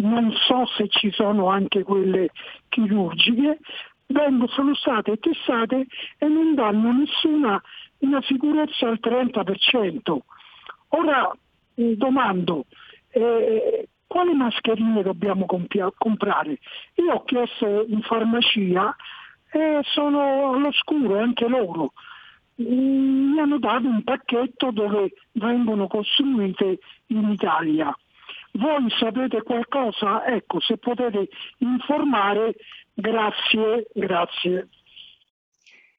non so se ci sono anche quelle chirurgiche, vengono, sono state testate e non danno nessuna una sicurezza al 30%. Ora eh, domando, eh, quali mascherine dobbiamo compia- comprare? Io ho chiesto in farmacia e sono all'oscuro anche loro mi hanno dato un pacchetto dove vengono costruite in Italia. Voi sapete qualcosa? Ecco, se potete informare, grazie, grazie.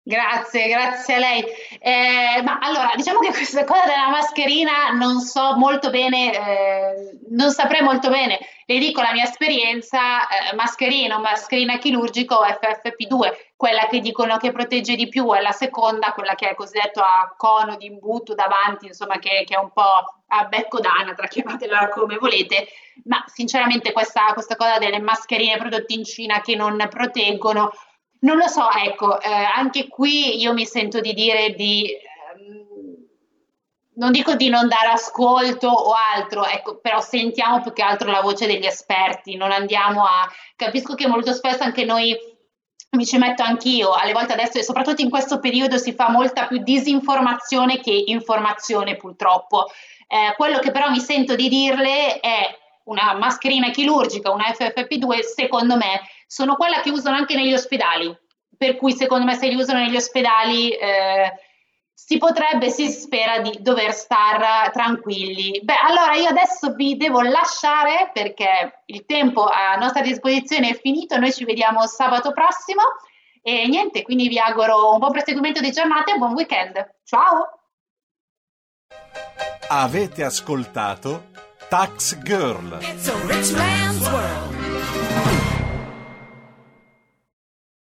Grazie, grazie a lei. Eh, ma allora, diciamo che questa cosa della mascherina non so molto bene, eh, non saprei molto bene. Le dico la mia esperienza, eh, mascherina mascherina chirurgica o FFP2, quella che dicono che protegge di più è la seconda, quella che è cosiddetto a cono di imbuto davanti, insomma che, che è un po' a becco d'anatra, chiamatela come volete, ma sinceramente questa, questa cosa delle mascherine prodotte in Cina che non proteggono non lo so, ecco, eh, anche qui io mi sento di dire di, ehm, non dico di non dare ascolto o altro, ecco, però sentiamo più che altro la voce degli esperti, non andiamo a... Capisco che molto spesso anche noi mi ci metto anch'io, alle volte adesso e soprattutto in questo periodo si fa molta più disinformazione che informazione purtroppo. Eh, quello che però mi sento di dirle è una mascherina chirurgica, una FFP2, secondo me, sono quella che usano anche negli ospedali. Per cui, secondo me, se li usano negli ospedali, eh, si potrebbe, si spera di dover star tranquilli. Beh, allora io adesso vi devo lasciare perché il tempo a nostra disposizione è finito. Noi ci vediamo sabato prossimo. E niente, quindi vi auguro un buon proseguimento di giornata e buon weekend. Ciao! Avete ascoltato Tax Girl. It's a rich man's world.